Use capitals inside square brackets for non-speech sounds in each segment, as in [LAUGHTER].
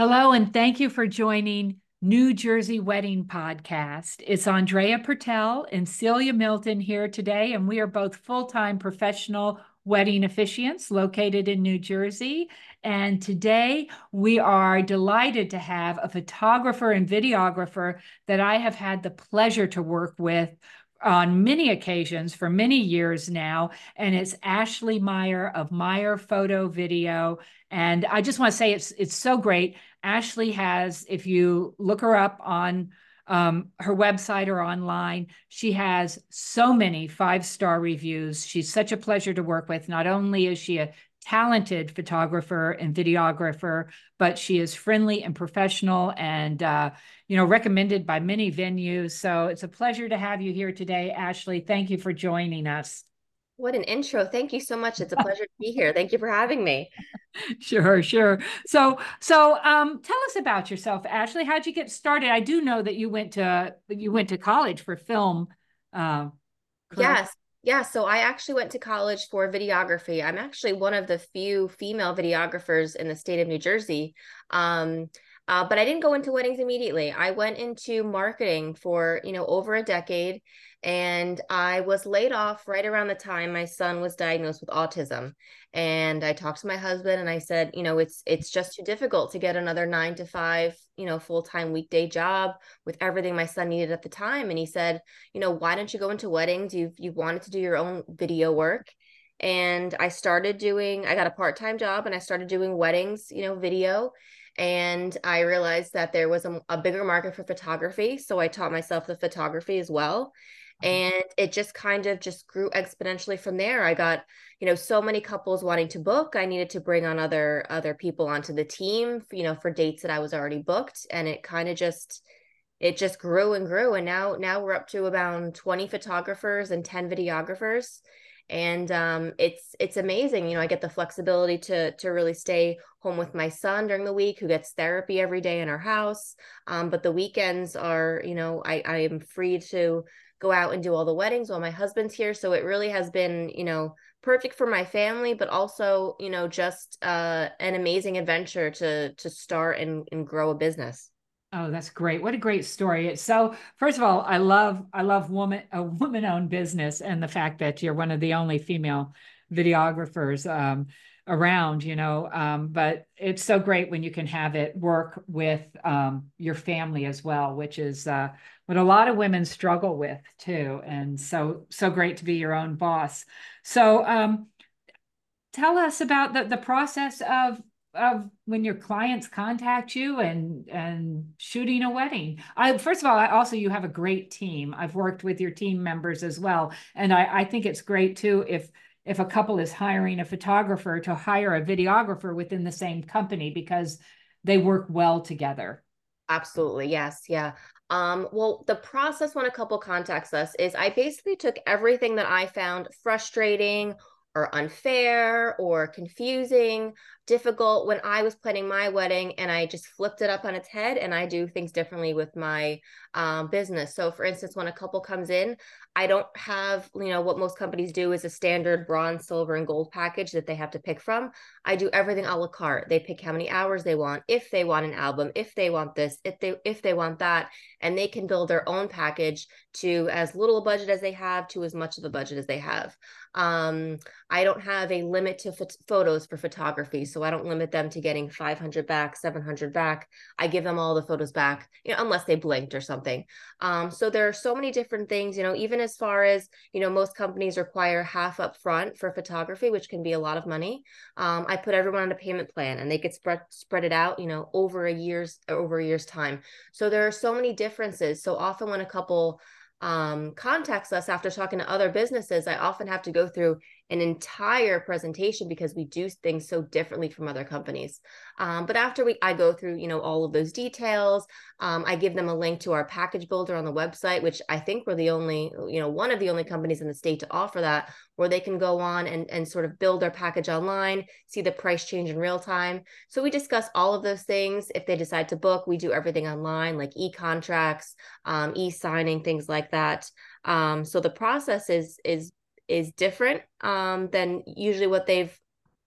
Hello, and thank you for joining New Jersey Wedding Podcast. It's Andrea Purtell and Celia Milton here today, and we are both full time professional wedding officiants located in New Jersey. And today we are delighted to have a photographer and videographer that I have had the pleasure to work with on many occasions for many years now. And it's Ashley Meyer of Meyer Photo Video. And I just want to say it's it's so great. Ashley has, if you look her up on um, her website or online, she has so many five star reviews. She's such a pleasure to work with. Not only is she a talented photographer and videographer, but she is friendly and professional and, uh, you know, recommended by many venues. So it's a pleasure to have you here today, Ashley. Thank you for joining us. What an intro. Thank you so much. It's a [LAUGHS] pleasure to be here. Thank you for having me. Sure, sure. So, so um, tell us about yourself, Ashley. How'd you get started? I do know that you went to you went to college for film. Uh, yes, yeah. So I actually went to college for videography. I'm actually one of the few female videographers in the state of New Jersey. Um, uh, but I didn't go into weddings immediately. I went into marketing for you know over a decade, and I was laid off right around the time my son was diagnosed with autism. And I talked to my husband and I said, you know, it's it's just too difficult to get another 9 to 5, you know, full-time weekday job with everything my son needed at the time and he said, you know, why don't you go into weddings? You've you wanted to do your own video work. And I started doing I got a part-time job and I started doing weddings, you know, video and I realized that there was a, a, bigger market for photography. So I taught myself the photography as well. Mm-hmm. and it just kind of just grew exponentially from there i got you know so many couples wanting to book i needed to bring on other other people onto the team you know for dates that i was already booked and it kind of just it just grew and grew and now now we're up to about 20 photographers and 10 videographers and um, it's it's amazing you know i get the flexibility to to really stay home with my son during the week who gets therapy every day in our house um, but the weekends are you know i i am free to go out and do all the weddings while my husband's here. So it really has been, you know, perfect for my family, but also, you know, just uh, an amazing adventure to to start and, and grow a business. Oh, that's great. What a great story. So first of all, I love I love woman a woman owned business and the fact that you're one of the only female videographers. Um, around you know um, but it's so great when you can have it work with um, your family as well which is uh, what a lot of women struggle with too and so so great to be your own boss so um, tell us about the, the process of of when your clients contact you and and shooting a wedding i first of all I also you have a great team i've worked with your team members as well and i i think it's great too if if a couple is hiring a photographer to hire a videographer within the same company because they work well together. Absolutely. Yes. Yeah. Um, well, the process when a couple contacts us is I basically took everything that I found frustrating or unfair or confusing, difficult when I was planning my wedding and I just flipped it up on its head and I do things differently with my um, business. So, for instance, when a couple comes in, I don't have, you know, what most companies do is a standard bronze, silver, and gold package that they have to pick from. I do everything a la carte. They pick how many hours they want, if they want an album, if they want this, if they if they want that, and they can build their own package to as little a budget as they have to as much of a budget as they have. Um, I don't have a limit to photos for photography, so I don't limit them to getting 500 back, 700 back. I give them all the photos back, you know, unless they blinked or something. Um, so there are so many different things, you know, even as far as, you know, most companies require half up front for photography, which can be a lot of money. Um, I put everyone on a payment plan and they get spread spread it out, you know, over a year's over a year's time. So there are so many differences. So often when a couple um, contacts us after talking to other businesses, I often have to go through an entire presentation because we do things so differently from other companies. Um, but after we, I go through, you know, all of those details. Um, I give them a link to our package builder on the website, which I think we're the only, you know, one of the only companies in the state to offer that, where they can go on and and sort of build their package online, see the price change in real time. So we discuss all of those things. If they decide to book, we do everything online, like e contracts, um, e signing, things like that. Um, so the process is is is different um, than usually what they've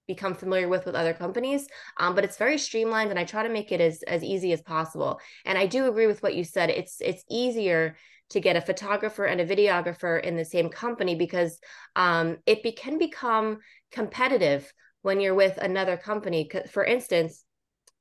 become familiar with with other companies um, but it's very streamlined and i try to make it as as easy as possible. And i do agree with what you said. It's it's easier to get a photographer and a videographer in the same company because um, it be, can become competitive when you're with another company. For instance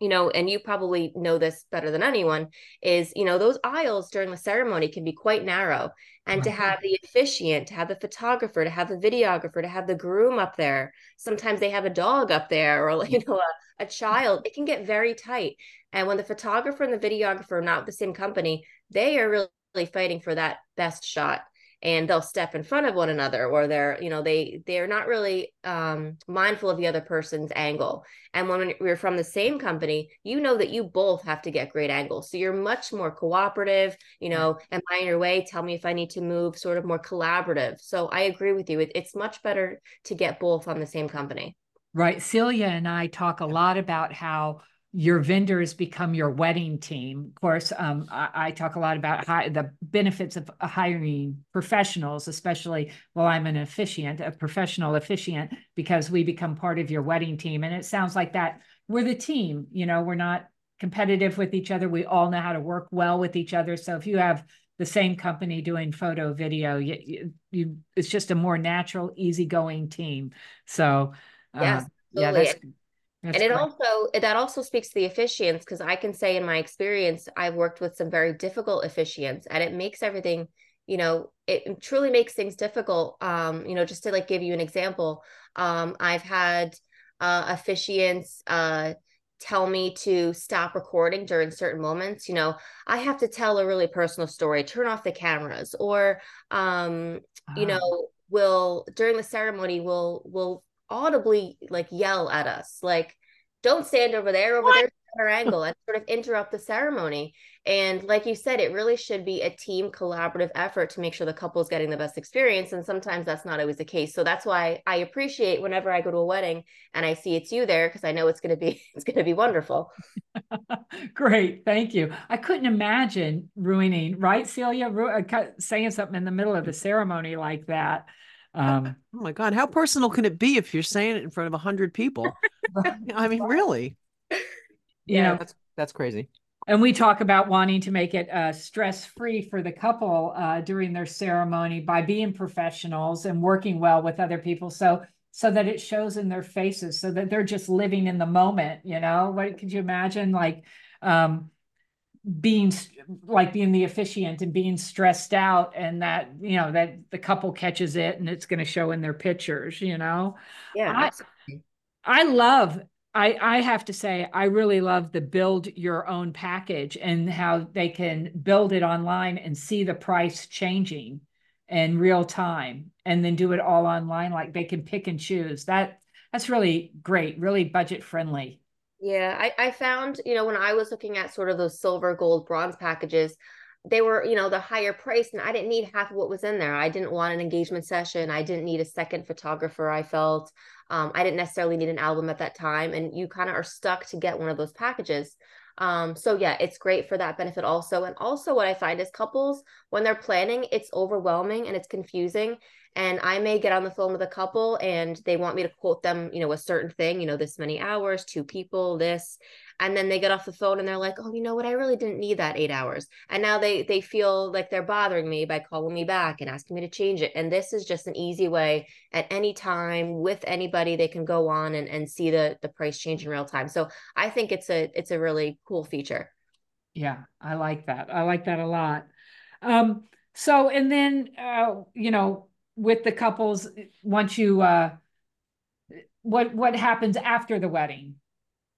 you know, and you probably know this better than anyone, is, you know, those aisles during the ceremony can be quite narrow. And to have the officiant, to have the photographer, to have the videographer, to have the groom up there, sometimes they have a dog up there or, [LAUGHS] you know, a, a child, it can get very tight. And when the photographer and the videographer are not the same company, they are really fighting for that best shot and they'll step in front of one another or they're you know they they're not really um, mindful of the other person's angle. And when we're from the same company you know that you both have to get great angles. So you're much more cooperative you know am i in your way? Tell me if i need to move sort of more collaborative. So i agree with you. It, it's much better to get both on the same company. Right. Celia and i talk a lot about how your vendors become your wedding team. Of course, um, I, I, talk a lot about high, the benefits of hiring professionals, especially well, I'm an officiant, a professional officiant, because we become part of your wedding team. And it sounds like that we're the team. You know, we're not competitive with each other. We all know how to work well with each other. So if you have the same company doing photo, video, you, you, you it's just a more natural, easygoing team. So, uh, yes, yeah, that's that's and it correct. also that also speaks to the officiants because I can say in my experience I've worked with some very difficult officiants and it makes everything you know it truly makes things difficult um you know just to like give you an example um I've had uh officiants uh tell me to stop recording during certain moments you know i have to tell a really personal story turn off the cameras or um you ah. know will during the ceremony will will audibly like yell at us. Like don't stand over there over what? there our angle and sort of interrupt the ceremony. And like you said it really should be a team collaborative effort to make sure the couple is getting the best experience and sometimes that's not always the case. So that's why i appreciate whenever i go to a wedding and i see it's you there because i know it's going to be [LAUGHS] it's going to be wonderful. [LAUGHS] Great thank you. I couldn't imagine ruining right celia? Uh, saying something in the middle of the ceremony like that um, [LAUGHS] oh my God, how personal can it be if you're saying it in front of a hundred people? [LAUGHS] I mean, really? Yeah, that's that's crazy. And we talk about wanting to make it uh, stress free for the couple uh, during their ceremony by being professionals and working well with other people. So so that it shows in their faces, so that they're just living in the moment. You know, what could you imagine? Like, um, being like being the officiant and being stressed out and that you know that the couple catches it and it's going to show in their pictures you know yeah I, I love I, I have to say, I really love the build your own package and how they can build it online and see the price changing in real time and then do it all online. Like they can pick and choose. That that's really great, really budget friendly. Yeah, I, I found, you know, when I was looking at sort of those silver, gold, bronze packages, they were, you know, the higher price, and I didn't need half of what was in there. I didn't want an engagement session. I didn't need a second photographer. I felt um, I didn't necessarily need an album at that time, and you kind of are stuck to get one of those packages. Um, so yeah, it's great for that benefit also. And also, what I find is couples when they're planning, it's overwhelming and it's confusing and I may get on the phone with a couple and they want me to quote them, you know, a certain thing, you know, this many hours, two people, this, and then they get off the phone and they're like, "Oh, you know what? I really didn't need that 8 hours." And now they they feel like they're bothering me by calling me back and asking me to change it. And this is just an easy way at any time with anybody they can go on and and see the the price change in real time. So, I think it's a it's a really cool feature. Yeah, I like that. I like that a lot. Um so and then uh you know with the couples once you uh what what happens after the wedding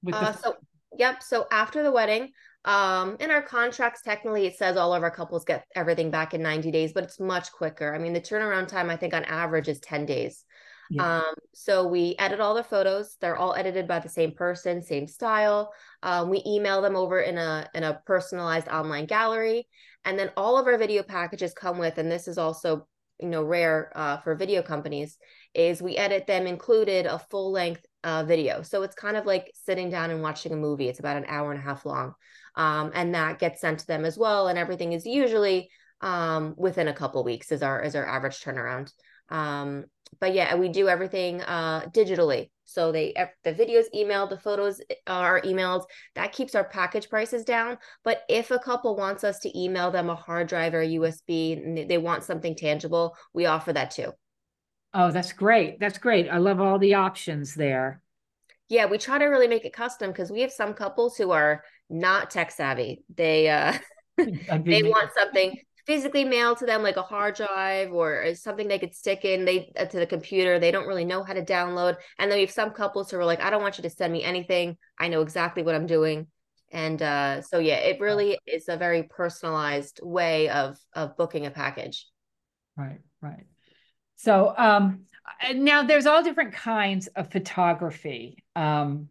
with the- uh, so yep so after the wedding um in our contracts technically it says all of our couples get everything back in 90 days but it's much quicker. I mean the turnaround time i think on average is 10 days. Yeah. um so we edit all the photos. They're all edited by the same person same style. Um, we email them over in a in a personalized online gallery. And then all of our video packages come with and this is also you know rare uh, for video companies is we edit them included a full length uh, video. So it's kind of like sitting down and watching a movie. It's about an hour and a half long. Um, and that gets sent to them as well and everything is usually um, within a couple weeks is our is our average turnaround. Um, but yeah, we do everything uh, digitally. So they the videos emailed, the photos are emailed. That keeps our package prices down. But if a couple wants us to email them a hard drive or a USB, and they want something tangible, we offer that too. Oh, that's great. That's great. I love all the options there. Yeah, we try to really make it custom because we have some couples who are not tech savvy. They uh [LAUGHS] [LAUGHS] they want something physically mailed to them like a hard drive or something they could stick in they uh, to the computer they don't really know how to download. And then we have some couples who are like i don't want you to send me anything. I know exactly what i'm doing. And uh, so yeah it really is a very personalized way of of booking a package. Right right. So um now there's all different kinds of photography um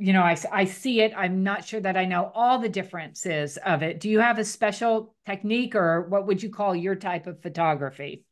you know, I, I see it. I'm not sure that I know all the differences of it. Do you have a special technique or what would you call your type of photography?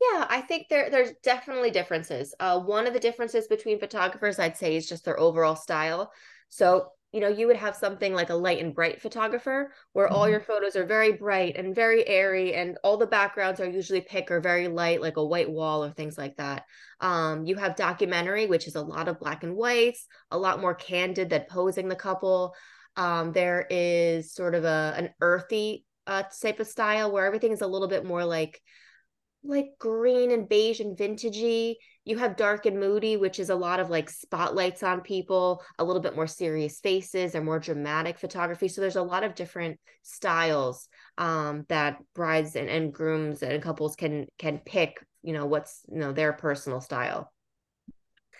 Yeah, I think there there's definitely differences. Uh, one of the differences between photographers, I'd say, is just their overall style. So you know, you would have something like a light and bright photographer where mm-hmm. all your photos are very bright and very airy and all the backgrounds are usually pick or very light, like a white wall or things like that. Um, you have documentary, which is a lot of black and whites, a lot more candid than posing the couple. Um, there is sort of a an earthy uh, type of style where everything is a little bit more like like green and beige and vintagey. You have dark and moody, which is a lot of like spotlights on people, a little bit more serious faces and more dramatic photography. So there's a lot of different styles um, that brides and, and grooms and couples can can pick. You know what's you know their personal style.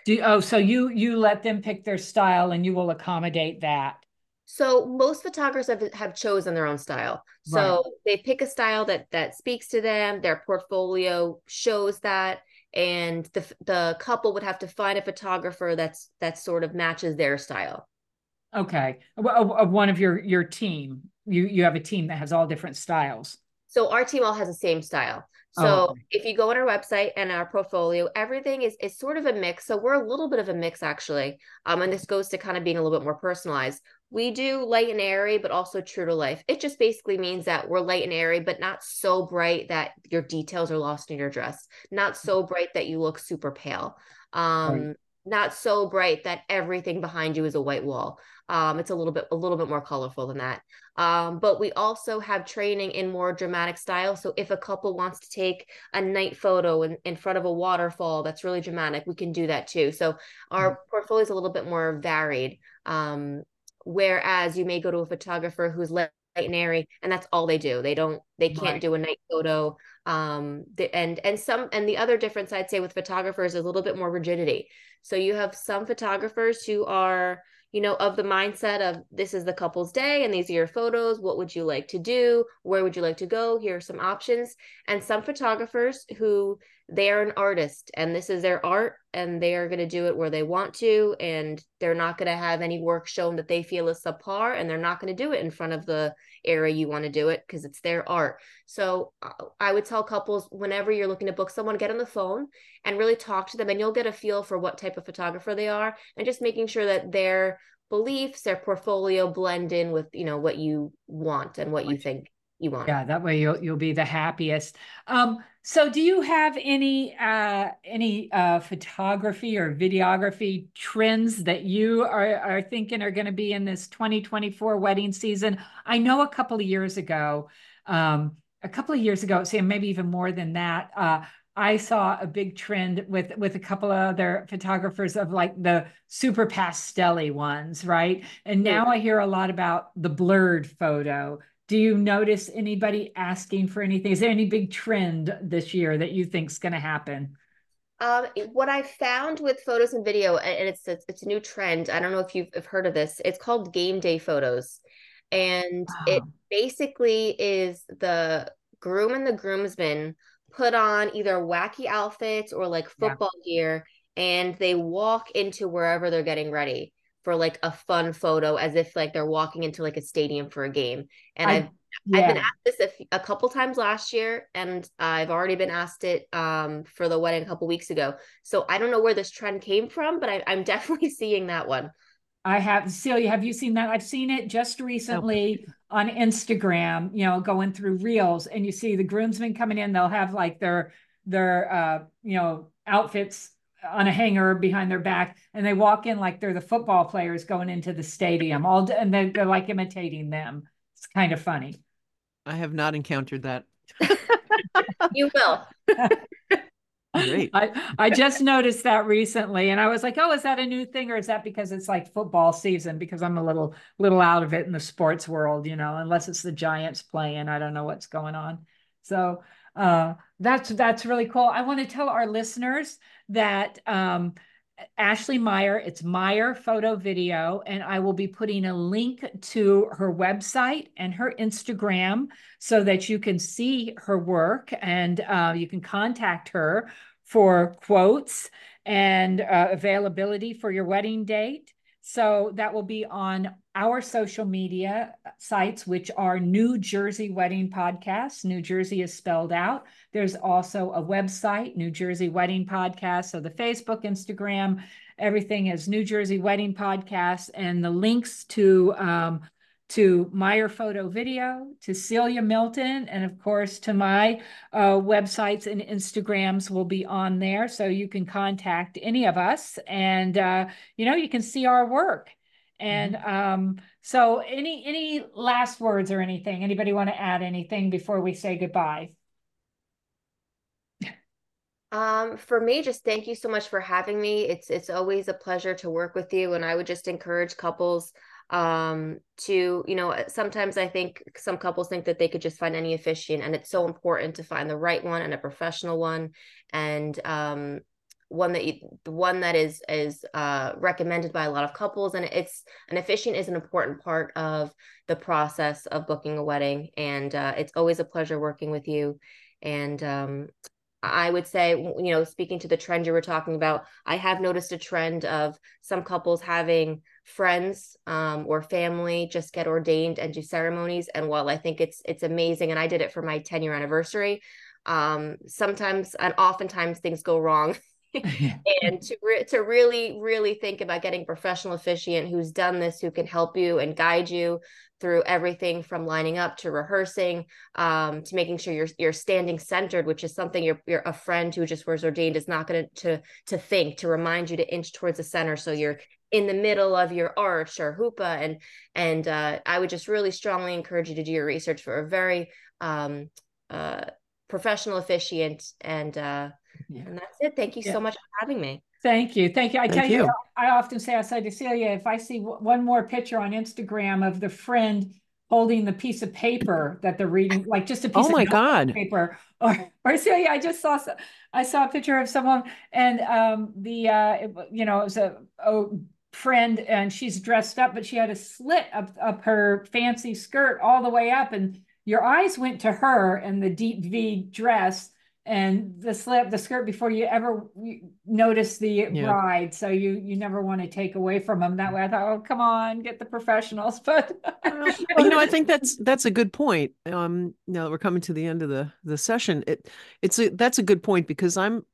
Do oh, so you you let them pick their style and you will accommodate that. So most photographers have, have chosen their own style. So right. they pick a style that that speaks to them. Their portfolio shows that, and the the couple would have to find a photographer that's that sort of matches their style. Okay, of one of your your team, you you have a team that has all different styles. So our team all has the same style. So oh, okay. if you go on our website and our portfolio, everything is is sort of a mix. So we're a little bit of a mix actually. Um, and this goes to kind of being a little bit more personalized. We do light and airy, but also true to life. It just basically means that we're light and airy, but not so bright that your details are lost in your dress. Not so bright that you look super pale. Um, right. not so bright that everything behind you is a white wall. Um, it's a little bit a little bit more colorful than that. Um, but we also have training in more dramatic style. So if a couple wants to take a night photo in, in front of a waterfall that's really dramatic, we can do that too. So our mm-hmm. portfolio is a little bit more varied. Um, whereas you may go to a photographer who's light and airy, and that's all they do. They don't they can't right. do a night photo. Um, the, and and some and the other difference I'd say with photographers is a little bit more rigidity. So you have some photographers who are you know, of the mindset of this is the couple's day and these are your photos. What would you like to do? Where would you like to go? Here are some options. And some photographers who they are an artist and this is their art and they are going to do it where they want to and they're not going to have any work shown that they feel is subpar and they're not going to do it in front of the area you want to do it because it's their art. So uh, i would tell couples whenever you're looking to book someone get on the phone and really talk to them and you'll get a feel for what type of photographer they are and just making sure that their beliefs their portfolio blend in with you know what you want and what you think you want. Yeah, that way you'll you'll be the happiest. Um, so do you have any uh any uh photography or videography trends that you are are thinking are going to be in this 2024 wedding season? I know a couple of years ago, um, a couple of years ago, say maybe even more than that, uh, I saw a big trend with with a couple of other photographers of like the super pastelly ones, right? And now I hear a lot about the blurred photo do you notice anybody asking for anything? Is there any big trend this year that you think is going to happen? Um, what I found with photos and video, and it's, it's, it's a new trend. I don't know if you've heard of this. It's called game day photos, and wow. it basically is the groom and the groomsmen put on either wacky outfits or like football yeah. gear, and they walk into wherever they're getting ready for like a fun photo as if like they're walking into like a stadium for a game. And I, have yeah. I've been asked this a, a, couple times last year, and I've already been asked it um, for the wedding a couple weeks ago. So I don't know where this trend came from, but I, am [LAUGHS] definitely seeing that one. I have Celia. Have you seen that? I've seen it just recently on Instagram. You know, going through reels, and you see the groomsmen coming in. They'll have like their their uh, you know outfits on a hanger behind their back and they walk in like they're the football players going into the stadium all and they're, they're like imitating them it's kind of funny i have not encountered that [LAUGHS] you will Great. [LAUGHS] I, I just noticed that recently and I was like, oh, is that a new thing or is that because it's like football season? Because I'm a little little out of it in the sports world, you know, unless it's the Giants playing. I don't know what's going on. So uh, that's that's really cool. I want to tell our listeners that um, Ashley Meyer, it's Meyer Photo Video, and I will be putting a link to her website and her Instagram so that you can see her work and uh, you can contact her for quotes and uh, availability for your wedding date. So that will be on our social media sites, which are New Jersey Wedding Podcast. New Jersey is spelled out. There's also a website, New Jersey Wedding Podcast. So the Facebook, Instagram, everything is New Jersey Wedding Podcast, and the links to um, to Meyer Photo Video, to Celia Milton, and of course to my uh, websites and Instagrams will be on there. So you can contact any of us and, uh, you know, you can see our work. And mm-hmm. um, so any any last words or anything? Anybody want to add anything before we say goodbye? Um, for me, just thank you so much for having me. It's it's always a pleasure to work with you, and I would just encourage couples um to you know sometimes i think some couples think that they could just find any officiant and it's so important to find the right one and a professional one and um one that you the one that is is uh recommended by a lot of couples and it's an officiant is an important part of the process of booking a wedding and uh, it's always a pleasure working with you and um I would say, you know, speaking to the trend you were talking about, I have noticed a trend of some couples having friends um, or family just get ordained and do ceremonies. And while I think it's it's amazing, and I did it for my 10 year anniversary, um, sometimes and oftentimes things go wrong. [LAUGHS] [LAUGHS] [LAUGHS] and to re- to really really think about getting professional officiant who's done this who can help you and guide you through everything from lining up to rehearsing um, to making sure you're you're standing centered which is something you're, you're a friend who just was ordained is not going to to think to remind you to inch towards the center so you're in the middle of your arch or huppah and and uh, i would just really strongly encourage you to do your research for a very um, uh, professional officiant and uh, [LAUGHS] yeah. and that's it thank you yeah. so much for having me Thank you. Thank you. I Thank tell you. you, I often say, I say to Celia, if I see one more picture on Instagram of the friend holding the piece of paper that they're reading, like just a piece oh my God. paper, or, or Celia, I just saw, I saw a picture of someone and um, the, uh, it, you know, it was a, a friend and she's dressed up, but she had a slit up, up her fancy skirt all the way up. And your eyes went to her and the deep V dress and the slip, the skirt before you ever notice the yeah. bride. So you you never want to take away from them that way. I thought, oh, come on, get the professionals. [LAUGHS] But you know, I think that's that's a good point. Um, now that we're coming to the end of the the session, it it's a that's a good point because I'm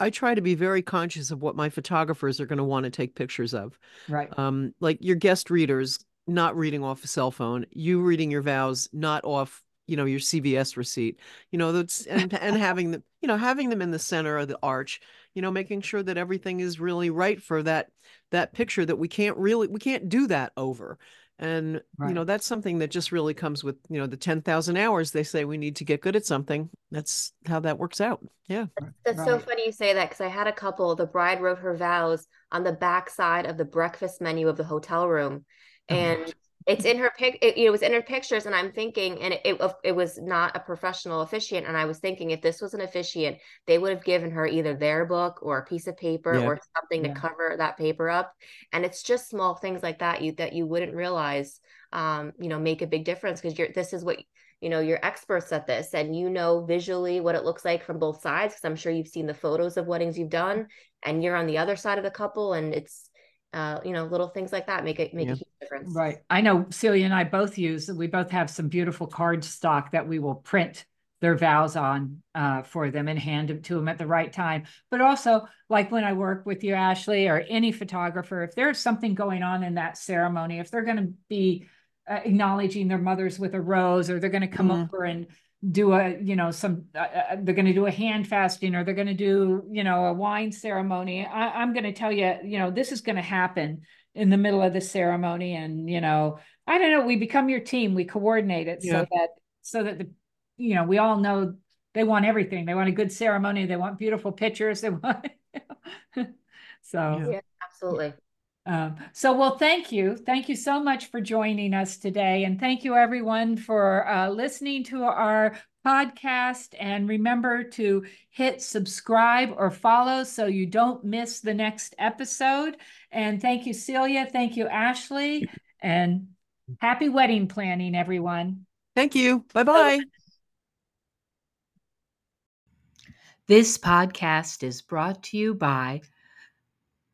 I try to be very conscious of what my photographers are going to want to take pictures of. Right. Um, like your guest readers not reading off a cell phone, you reading your vows not off, you know, your CVS receipt. You know, that's [LAUGHS] and and having them, you know, having them in the center of the arch, you know, making sure that everything is really right for that that picture that we can't really we can't do that over and right. you know that's something that just really comes with you know the 10,000 hours they say we need to get good at something that's how that works out yeah that's right. so funny you say that because i had a couple the bride wrote her vows on the back side of the breakfast menu of the hotel room oh, and it's in her pic it, it was in her pictures and i'm thinking and it, it, it was not a professional officiant and i was thinking if this was an officiant they would have given her either their book or a piece of paper yeah. or something yeah. to cover that paper up and it's just small things like that you that you wouldn't realize um you know make a big difference because you're this is what you know you're experts at this and you know visually what it looks like from both sides because i'm sure you've seen the photos of weddings you've done and you're on the other side of the couple and it's uh, you know, little things like that make it make yeah. a huge difference. Right. I know Celia and I both use, we both have some beautiful card stock that we will print their vows on uh, for them and hand them to them at the right time. But also, like when I work with you, Ashley, or any photographer, if there's something going on in that ceremony, if they're going to be uh, acknowledging their mothers with a rose, or they're going to come mm-hmm. over and do a you know some uh, uh, they're going to do a hand fasting or they're going to do you know a wine ceremony I, i'm going to tell you you know this is going to happen in the middle of the ceremony and you know i don't know we become your team we coordinate it Yeah. so that so that the you know we all know they want everything they want a good ceremony they want beautiful pictures they want [LAUGHS] so Yeah. Yeah, absolutely. Um, so, well, thank you. Thank you so much for joining us today. And thank you, everyone, for uh, listening to our podcast. And remember to hit subscribe or follow so you don't miss the next episode. And thank you, Celia. Thank you, Ashley. And happy wedding planning, everyone. Thank you. Bye bye. This podcast is brought to you by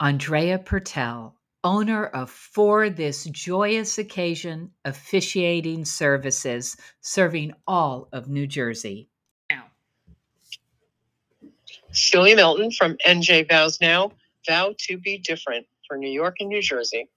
Andrea Purtell, owner of For This Joyous Occasion Officiating Services, serving all of New Jersey. Now. Celia Milton from NJ Vows Now, Vow to Be Different for New York and New Jersey.